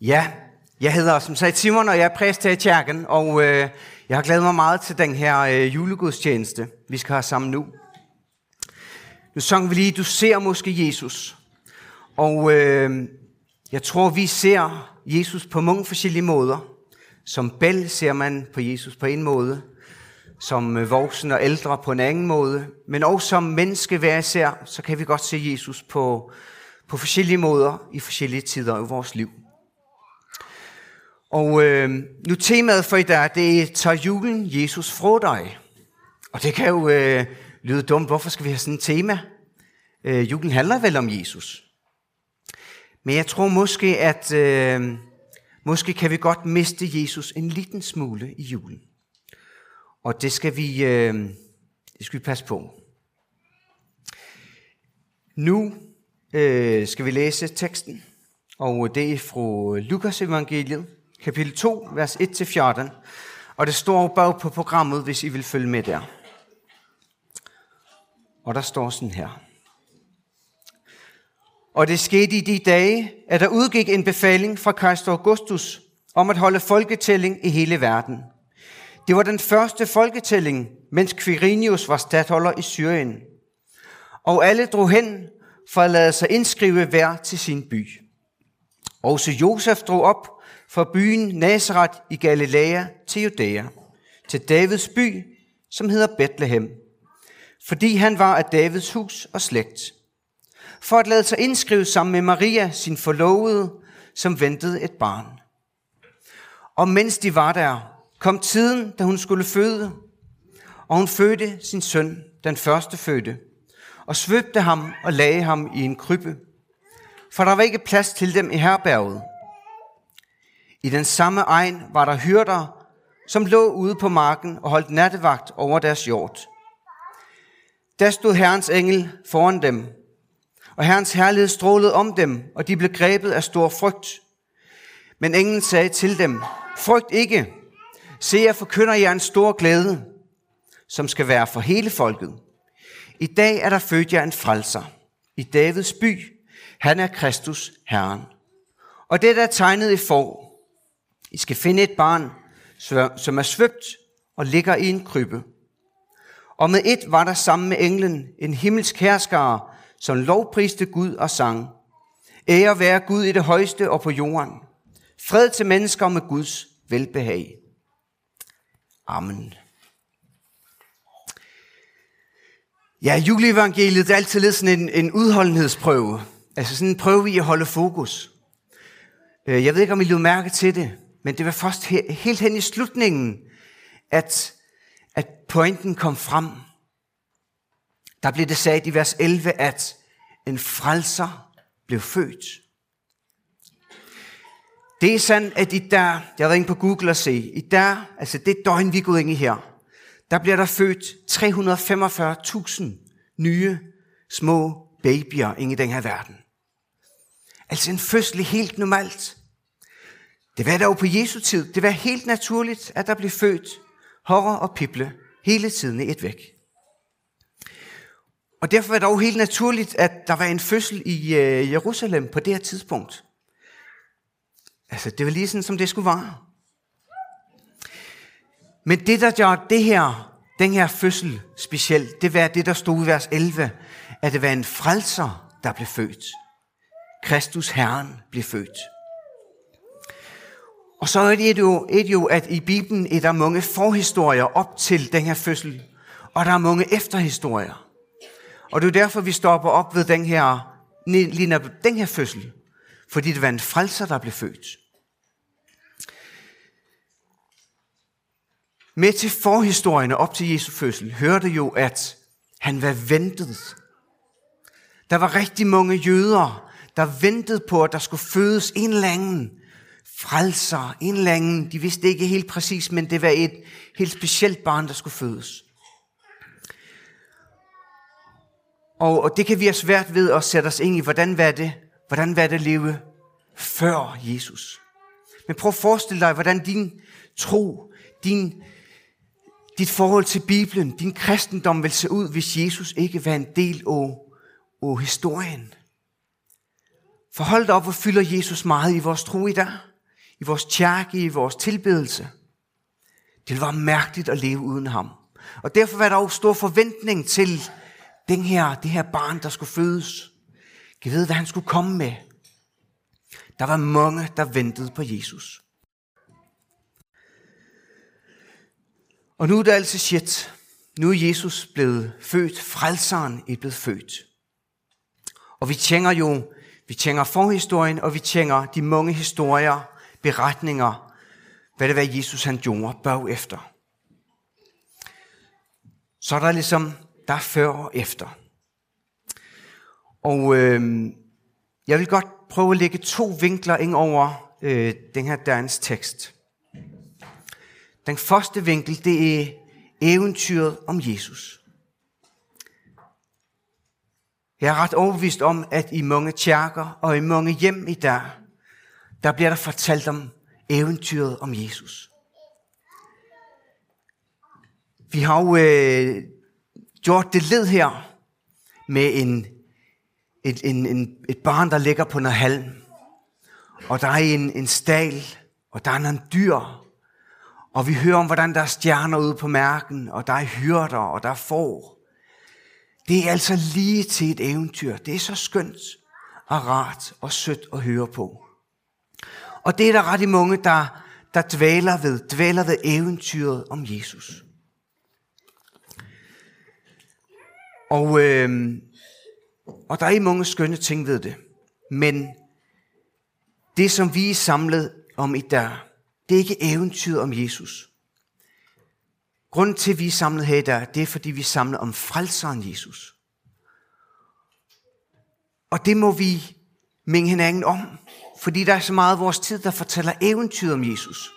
Ja, jeg hedder som sagt Simon, og jeg er præst her i kirken, og øh, jeg har glædet mig meget til den her øh, julegudstjeneste, vi skal have sammen nu. Nu sang vi lige, du ser måske Jesus. Og øh, jeg tror, vi ser Jesus på mange forskellige måder. Som bæl ser man på Jesus på en måde. Som voksne voksen og ældre på en anden måde. Men også som menneske hver især, så kan vi godt se Jesus på, på forskellige måder i forskellige tider i vores liv. Og øh, nu temaet for i dag, det er, tager julen Jesus fra dig. Og det kan jo øh, lyde dumt, hvorfor skal vi have sådan et tema? Øh, julen handler vel om Jesus. Men jeg tror måske, at øh, måske kan vi godt miste Jesus en liten smule i julen. Og det skal vi, øh, det skal vi passe på. Nu øh, skal vi læse teksten, og det er fra Lukas evangeliet, kapitel 2, vers 1-14. Og det står bag på programmet, hvis I vil følge med der. Og der står sådan her. Og det skete i de dage, at der udgik en befaling fra kejser Augustus om at holde folketælling i hele verden. Det var den første folketælling, mens Quirinius var stadholder i Syrien. Og alle drog hen for at lade sig indskrive hver til sin by. Også Josef drog op fra byen Nazareth i Galilea til Judæa, til Davids by, som hedder Bethlehem, fordi han var af Davids hus og slægt, for at lade sig indskrive sammen med Maria, sin forlovede, som ventede et barn. Og mens de var der, kom tiden, da hun skulle føde, og hun fødte sin søn, den første fødte, og svøbte ham og lagde ham i en krybbe, for der var ikke plads til dem i herberget. I den samme egen var der hyrder, som lå ude på marken og holdt nattevagt over deres hjort. Der stod Herrens engel foran dem, og Herrens herlighed strålede om dem, og de blev grebet af stor frygt. Men englen sagde til dem, frygt ikke, se jeg forkynder jer en stor glæde, som skal være for hele folket. I dag er der født jer en frelser i Davids by. Han er Kristus Herren. Og det der er tegnet i for, i skal finde et barn, som er svøbt og ligger i en krybbe. Og med et var der sammen med englen en himmelsk herskare, som lovpriste Gud og sang. Ære være Gud i det højeste og på jorden. Fred til mennesker med Guds velbehag. Amen. Ja, juleevangeliet det er altid lidt sådan en, en udholdenhedsprøve. Altså sådan en prøve i at holde fokus. Øh, jeg ved ikke, om I lød mærke til det. Men det var først he- helt hen i slutningen, at, at pointen kom frem. Der blev det sagt i vers 11, at en frelser blev født. Det er sådan, at i der, jeg har inde på Google og se, i der, altså det døgn, vi er gået ind i her, der bliver der født 345.000 nye små babyer ind i den her verden. Altså en fødsel helt normalt. Det var dog på Jesu tid. Det var helt naturligt, at der blev født horror og pible hele tiden i et væk. Og derfor var det dog helt naturligt, at der var en fødsel i øh, Jerusalem på det her tidspunkt. Altså, det var lige sådan, som det skulle være. Men det, der gør det her, den her fødsel specielt, det var det, der stod i vers 11, at det var en frelser, der blev født. Kristus Herren blev født. Og så er det jo, er det jo, at i Bibelen er der mange forhistorier op til den her fødsel, og der er mange efterhistorier. Og det er derfor, vi stopper op ved den her, lige den her fødsel, fordi det var en frelser, der blev født. Med til forhistorierne op til Jesu fødsel hørte jo, at han var ventet. Der var rigtig mange jøder, der ventede på, at der skulle fødes en eller anden frelser, en eller anden, de vidste ikke helt præcis, men det var et helt specielt barn, der skulle fødes. Og, og det kan vi have svært ved at sætte os ind i, hvordan var det, hvordan var det at leve før Jesus. Men prøv at forestille dig, hvordan din tro, din, dit forhold til Bibelen, din kristendom vil se ud, hvis Jesus ikke var en del af, af historien. For hold op, hvor fylder Jesus meget i vores tro i dag. I vores kirke, i vores tilbedelse. Det ville være mærkeligt at leve uden ham. Og derfor var der også stor forventning til den her, det her barn, der skulle fødes. Kan vide, hvad han skulle komme med. Der var mange, der ventede på Jesus. Og nu er det altså shit. Nu er Jesus blevet født. Frelseren er blevet født. Og vi tænker jo, vi tænker forhistorien, og vi tænker de mange historier, beretninger, hvad det var, Jesus han gjorde bagefter. Så er der ligesom, der er før og efter. Og øh, jeg vil godt prøve at lægge to vinkler ind over øh, den her dagens tekst. Den første vinkel, det er eventyret om Jesus. Jeg er ret overbevist om, at i mange kirker og i mange hjem i dag, der bliver der fortalt om eventyret om Jesus. Vi har jo øh, gjort det led her med en, et, en, en, et barn, der ligger på noget halm. Og der er en, en stal, og der er nogle dyr. Og vi hører om, hvordan der er stjerner ude på mærken, og der er hyrder, og der er får. Det er altså lige til et eventyr. Det er så skønt og rart og sødt at høre på. Og det er der ret i mange, der, der dvæler ved, dvæler ved eventyret om Jesus. Og, øh, og der er i mange skønne ting ved det. Men det, som vi er samlet om i dag, det er ikke eventyret om Jesus. Grunden til, at vi er samlet her i dag, det er, fordi vi er samlet om frelseren Jesus. Og det må vi minde hinanden om, fordi der er så meget af vores tid, der fortæller eventyr om Jesus.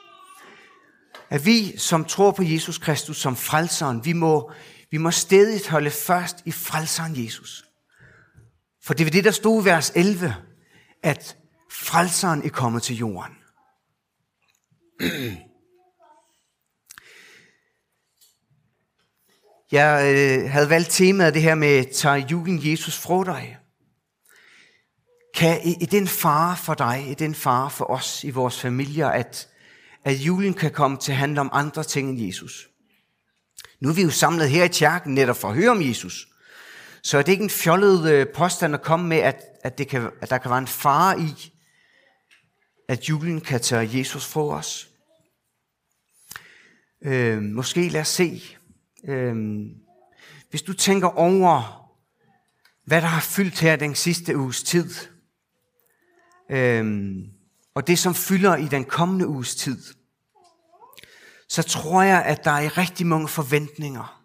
At vi, som tror på Jesus Kristus som frelseren, vi må, vi må stedigt holde først i frelseren Jesus. For det er det, der stod i vers 11, at frelseren er kommet til jorden. Jeg øh, havde valgt temaet det her med, tager julen Jesus fra dig? Kan, er det en fare for dig, er det en fare for os i vores familier, at, at julen kan komme til at handle om andre ting end Jesus? Nu er vi jo samlet her i kirken netop for at høre om Jesus. Så er det ikke en fjollet øh, påstand at komme med, at, at, det kan, at der kan være en fare i, at julen kan tage Jesus fra os. Øh, måske lad os se. Øh, hvis du tænker over, hvad der har fyldt her den sidste uges tid, øh, og det som fylder i den kommende uges tid, så tror jeg, at der er rigtig mange forventninger,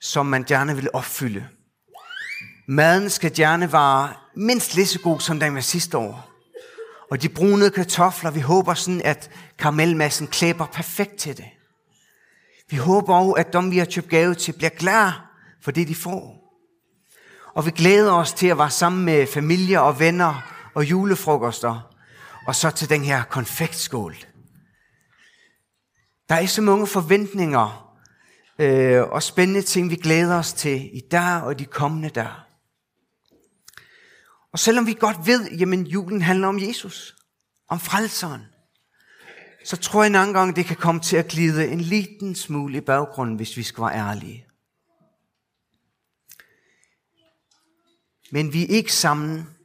som man gerne vil opfylde. Maden skal gerne være mindst lige så god, som den var sidste år. Og de brune kartofler, vi håber sådan, at karamelmassen klæber perfekt til det. Vi håber også, at dem, vi har købt gave til, bliver glade for det, de får. Og vi glæder os til at være sammen med familie og venner og julefrokoster. Og så til den her konfektskål. Der er så mange forventninger øh, og spændende ting, vi glæder os til i dag og de kommende dage. Og selvom vi godt ved, jamen julen handler om Jesus, om frelseren, så tror jeg en anden gang, det kan komme til at glide en liten smule i baggrunden, hvis vi skal være ærlige. Men vi er ikke sammen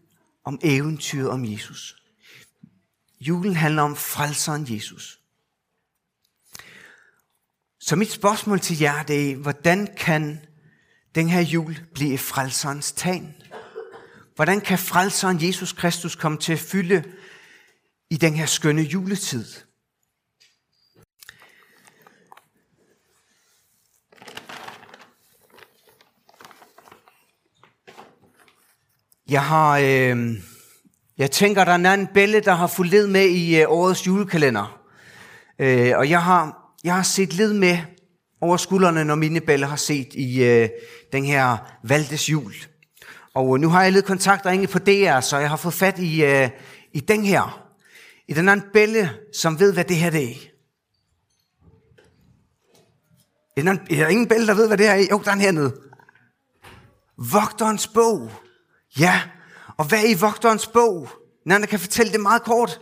om eventyret om Jesus. Julen handler om frelseren Jesus. Så mit spørgsmål til jer, det er, hvordan kan den her jul blive frelserens tegn? Hvordan kan frelseren Jesus Kristus komme til at fylde i den her skønne juletid? Jeg har, øh, jeg tænker, der er en bælle, der har fulgt led med i øh, årets julekalender. Øh, og jeg har, jeg har set led med over skuldrene, når mine bælle har set i øh, den her Valdes jul. Og øh, nu har jeg lidt kontakt inde på DR, så jeg har fået fat i, øh, i den her. I den anden bælle, som ved, hvad det her det er. Er der ingen bælle, der ved, hvad det her er? Jo, der er hernede. Vogterens bog. Ja, Og hvad er i vogterens bog? Nana kan fortælle det meget kort.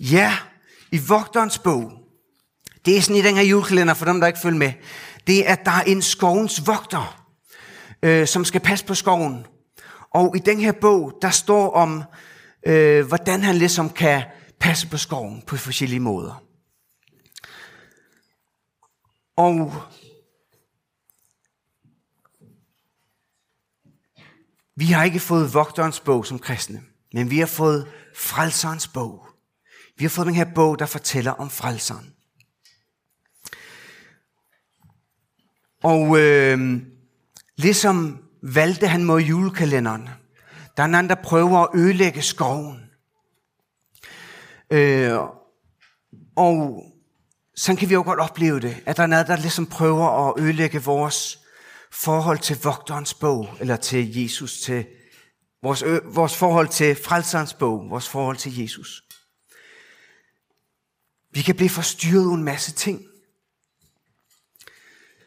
Ja, i vogterens bog. Det er sådan i den her julekalender, for dem, der ikke følger med. Det er, at der er en skovens vogter, øh, som skal passe på skoven. Og i den her bog, der står om, øh, hvordan han ligesom kan passe på skoven på forskellige måder. Og vi har ikke fået vogterens bog som kristne, men vi har fået frelserens bog. Vi har fået den her bog, der fortæller om frelseren. Og øh, ligesom valgte han mod julekalenderen, der er en anden, der prøver at ødelægge skoven. Øh, og så kan vi jo godt opleve det, at der er noget, der ligesom prøver at ødelægge vores forhold til vogterens bog, eller til Jesus, til vores, vores forhold til frelserens bog, vores forhold til Jesus. Vi kan blive forstyrret af en masse ting,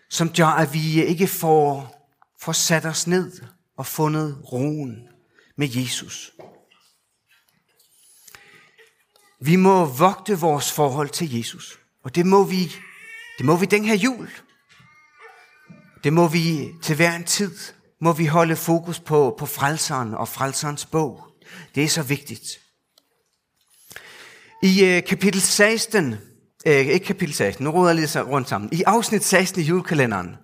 som gør, at vi ikke får, får sat os ned og fundet roen med Jesus. Vi må vogte vores forhold til Jesus. Og det må vi, det må vi den her jul. Det må vi til hver en tid. Må vi holde fokus på, på frelseren og frelserens bog. Det er så vigtigt. I øh, kapitel 16, øh, ikke kapitel 16, nu råder jeg lidt rundt sammen. I afsnit 16 i julekalenderen,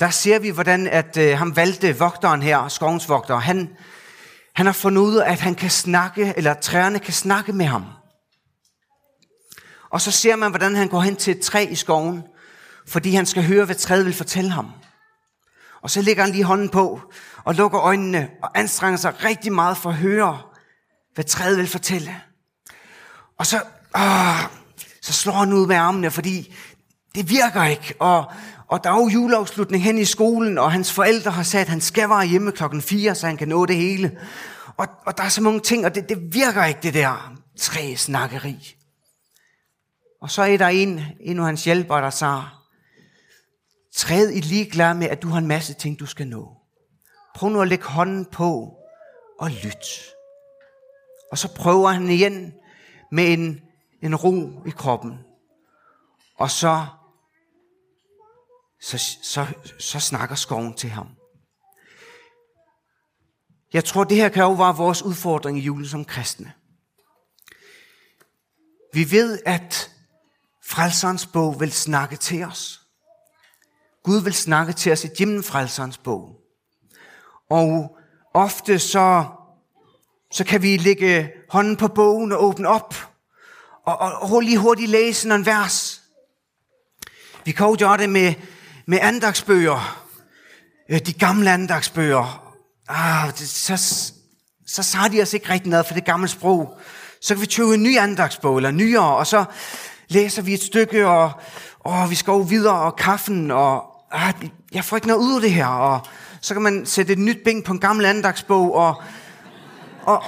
der ser vi, hvordan at øh, han valgte vogteren her, skovens vogter. Han, han har fundet ud af, at han kan snakke, eller træerne kan snakke med ham. Og så ser man, hvordan han går hen til et træ i skoven, fordi han skal høre, hvad træet vil fortælle ham. Og så lægger han lige hånden på, og lukker øjnene, og anstrenger sig rigtig meget for at høre, hvad træet vil fortælle. Og så, åh, så slår han ud med armene, fordi det virker ikke. Og, og der er jo juleafslutning hen i skolen, og hans forældre har sagt, at han skal være hjemme klokken 4, så han kan nå det hele. Og, og der er så mange ting, og det, det virker ikke, det der træsnakkeri. Og så er der en, en af hans hjælpere, der sagde, træd i ligeglad med, at du har en masse ting, du skal nå. Prøv nu at lægge hånden på og lyt. Og så prøver han igen med en, en ro i kroppen. Og så, så, så, så snakker skoven til ham. Jeg tror, det her kan jo være vores udfordring i julen som kristne. Vi ved, at frelserens bog vil snakke til os. Gud vil snakke til os igennem frelserens bog. Og ofte så så kan vi lægge hånden på bogen og åbne op, og, og, og lige hurtigt læse en vers. Vi kan jo gøre det med, med andagsbøger, øh, de gamle andagsbøger. Ah, det, så, så sagde de os ikke rigtig noget for det gamle sprog. Så kan vi tøve en ny andagsbog, eller nyere, og så læser vi et stykke, og, og vi skal jo videre, og kaffen, og ah, jeg får ikke noget ud af det her, og så kan man sætte et nyt bing på en gammel andagsbog, og og,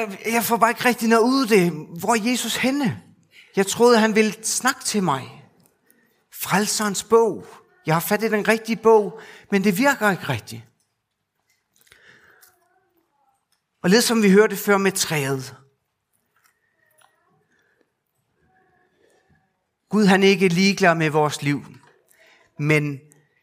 øh, jeg får bare ikke rigtig noget ud af det. Hvor er Jesus henne? Jeg troede, han ville snakke til mig. Frelserens bog. Jeg har fat i den rigtige bog, men det virker ikke rigtigt. Og lidt som vi hørte før med træet. Gud han er ikke ligeglad med vores liv, men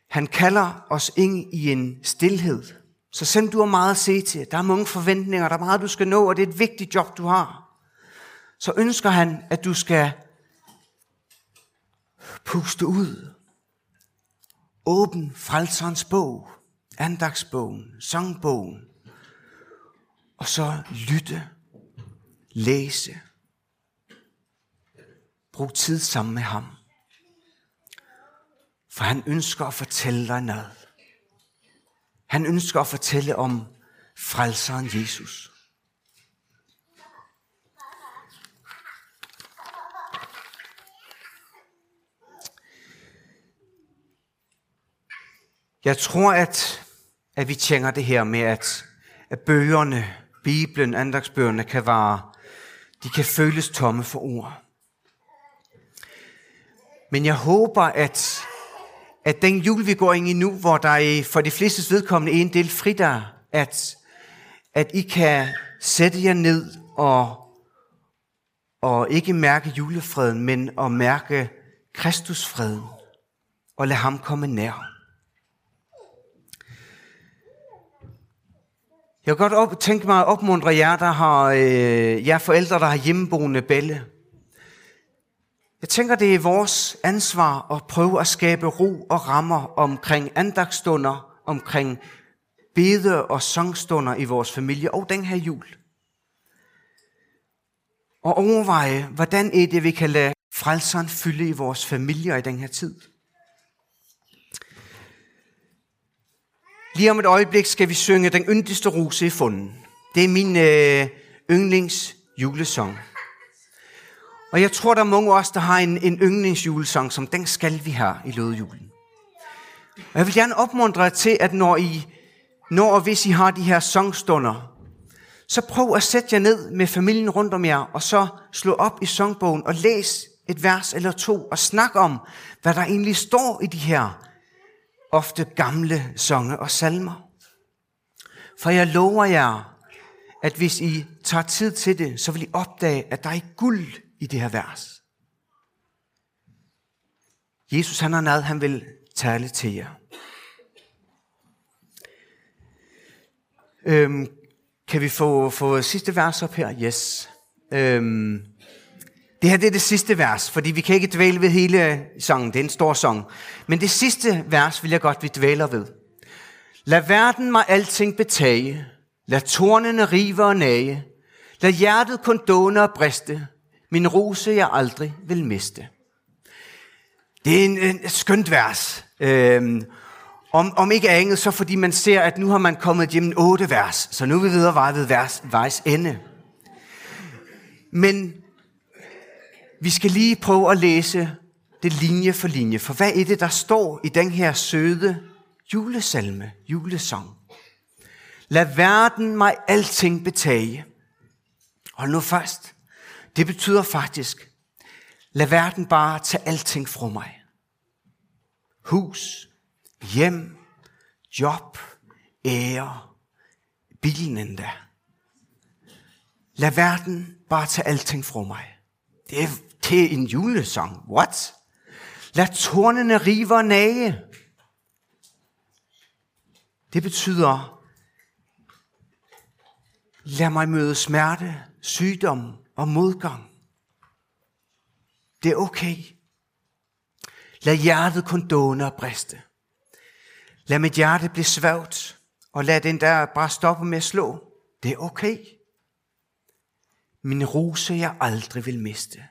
han kalder os ind i en stillhed. Så selvom du har meget at se til, der er mange forventninger, der er meget, du skal nå, og det er et vigtigt job, du har, så ønsker han, at du skal puste ud. Åbn frelserens bog, andagsbogen, sangbogen, og så lytte, læse, brug tid sammen med ham. For han ønsker at fortælle dig noget. Han ønsker at fortælle om frelseren Jesus. Jeg tror, at, at vi tænker det her med, at, at bøgerne, Bibelen, andagsbøgerne kan være, de kan føles tomme for ord. Men jeg håber, at, at den jul, vi går ind i nu, hvor der er for de fleste vedkommende en del fridag, at, at I kan sætte jer ned og, og ikke mærke julefreden, men at mærke Kristusfreden og lade ham komme nær. Jeg kan godt op, tænke mig at opmuntre jer, der har, øh, jer forældre, der har hjemmeboende bælle. Jeg tænker, det er vores ansvar at prøve at skabe ro og rammer omkring andagstunder, omkring bede- og sangstunder i vores familie og den her jul. Og overveje, hvordan er det, vi kan lade frelseren fylde i vores familier i den her tid. Lige om et øjeblik skal vi synge Den yndigste rose i funden. Det er min øh, yndlings julesang. Og jeg tror, der er mange af os, der har en, en yndlingsjulesang, som den skal vi have i lødejulen. Og jeg vil gerne opmuntre jer til, at når I, når og hvis I har de her sangstunder, så prøv at sætte jer ned med familien rundt om jer, og så slå op i sangbogen og læs et vers eller to, og snak om, hvad der egentlig står i de her ofte gamle sange og salmer. For jeg lover jer, at hvis I tager tid til det, så vil I opdage, at der er guld i det her vers. Jesus han har noget, han vil tale til jer. Øhm, kan vi få, få sidste vers op her? Yes. Øhm, det her det er det sidste vers, fordi vi kan ikke dvæle ved hele sangen. Det er en stor sang. Men det sidste vers vil jeg godt, vi dvæler ved. Lad verden mig alting betage. Lad tornene rive og nage. Lad hjertet kun dåne og briste. Min rose jeg aldrig vil miste. Det er en, en skønt vers. Øhm, om, om ikke andet, så fordi man ser, at nu har man kommet igennem otte vers. Så nu er vi videre ved vers, vejs ende. Men vi skal lige prøve at læse det linje for linje. For hvad er det, der står i den her søde julesalme, julesang? Lad verden mig alting betage. Hold nu fast. Det betyder faktisk, lad verden bare tage alting fra mig. Hus, hjem, job, ære, bilen endda. Lad verden bare tage alting fra mig. Det er til en julesang. What? Lad tornene rive og nage. Det betyder, lad mig møde smerte, sygdom og modgang. Det er okay. Lad hjertet kun dåne og briste. Lad mit hjerte blive svagt, og lad den der bare stoppe med at slå. Det er okay. Min rose jeg aldrig vil miste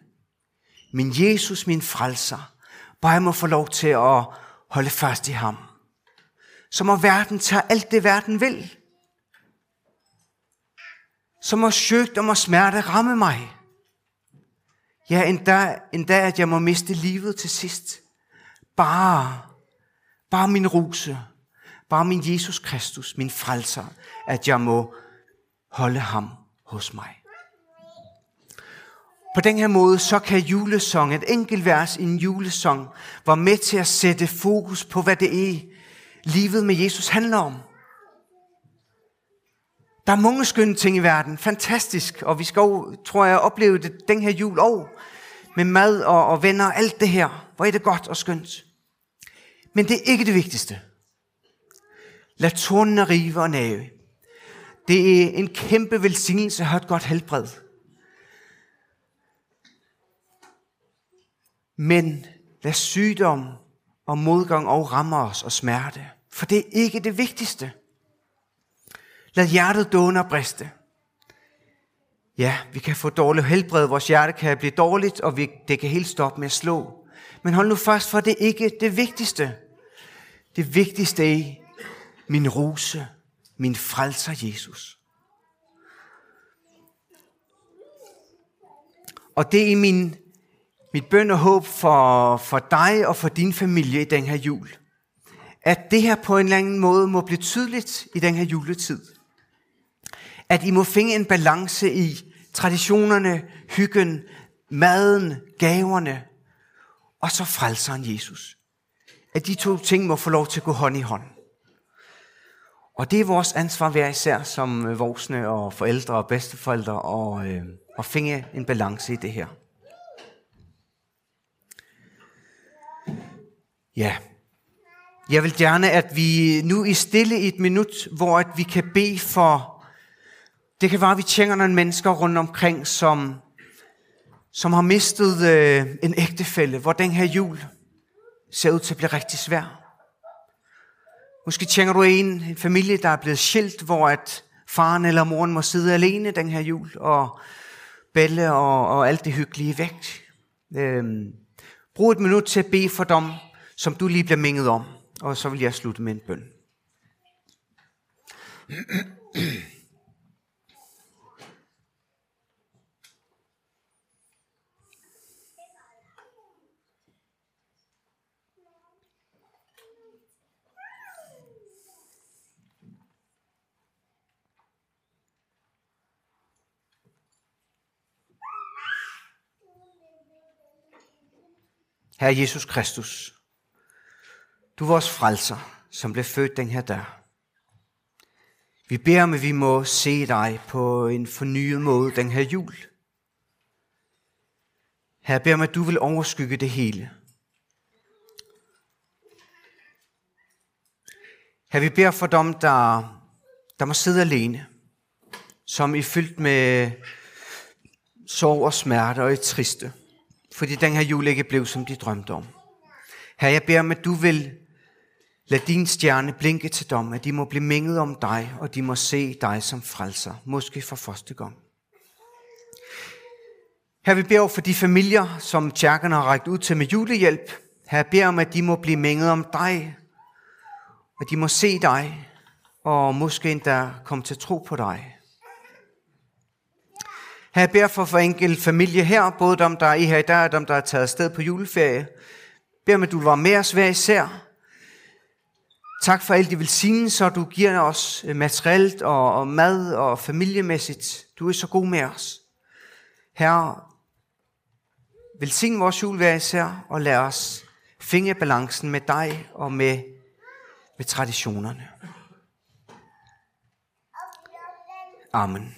min Jesus, min frelser, bare jeg må få lov til at holde fast i ham. Så må verden tage alt det, verden vil. Så må sygdom og smerte ramme mig. Ja, endda, endda at jeg må miste livet til sidst. Bare, bare min ruse, bare min Jesus Kristus, min frelser, at jeg må holde ham hos mig. På den her måde, så kan julesong, et enkelt vers i en julesong, være med til at sætte fokus på, hvad det er, livet med Jesus handler om. Der er mange skønne ting i verden. Fantastisk. Og vi skal jo, tror jeg, opleve det den her jul og med mad og, og venner og alt det her. Hvor er det godt og skønt. Men det er ikke det vigtigste. Lad tornene rive og nave. Det er en kæmpe velsignelse at have et godt helbred. Men lad sygdom og modgang og rammer os og smerte. For det er ikke det vigtigste. Lad hjertet dåne og briste. Ja, vi kan få dårlig helbred, vores hjerte kan blive dårligt, og vi, det kan helt stoppe med at slå. Men hold nu fast, for det er ikke det vigtigste. Det vigtigste er min rose, min frelser Jesus. Og det er min mit bøn og håb for, for dig og for din familie i den her jul, at det her på en eller anden måde må blive tydeligt i den her juletid. At I må finde en balance i traditionerne, hyggen, maden, gaverne, og så frelseren Jesus. At de to ting må få lov til at gå hånd i hånd. Og det er vores ansvar hver især som øh, voksne og forældre og bedsteforældre og, øh, at finde en balance i det her. Ja, jeg vil gerne, at vi nu i stille et minut, hvor at vi kan bede for, det kan være, at vi tjener nogle mennesker rundt omkring, som, som har mistet øh, en ægtefælde, hvor den her jul ser ud til at blive rigtig svær. Måske tænker du en, en familie, der er blevet skilt, hvor at faren eller moren må sidde alene den her jul, og bælle og, og alt det hyggelige væk. Øhm, brug et minut til at bede for dem, som du lige bliver minget om. Og så vil jeg slutte med en bøn. Herre Jesus Kristus, du er vores frelser, som blev født den her dag. Vi beder om, at vi må se dig på en fornyet måde den her jul. Herre, beder om, at du vil overskygge det hele. Her vi beder for dem, der, der må sidde alene, som er fyldt med sorg og smerte og er triste, fordi den her jul ikke blev, som de drømte om. Her jeg beder om, at du vil Lad din stjerne blinke til dem, at de må blive minget om dig, og de må se dig som frelser, måske for første gang. Her vi beder for de familier, som kirken har rækket ud til med julehjælp. Her beder om, at de må blive minget om dig, og de må se dig, og måske endda komme til tro på dig. Her beder for for enkelt familie her, både dem, der er i her i dag, og dem, der er taget afsted på juleferie. Beder med, at du var med os hver især, Tak for alt de velsignelser, du giver os øh, materielt og, og mad og familiemæssigt. Du er så god med os. Herre, velsign vores jul hver især, og lad os finde balancen med dig og med, med traditionerne. Amen.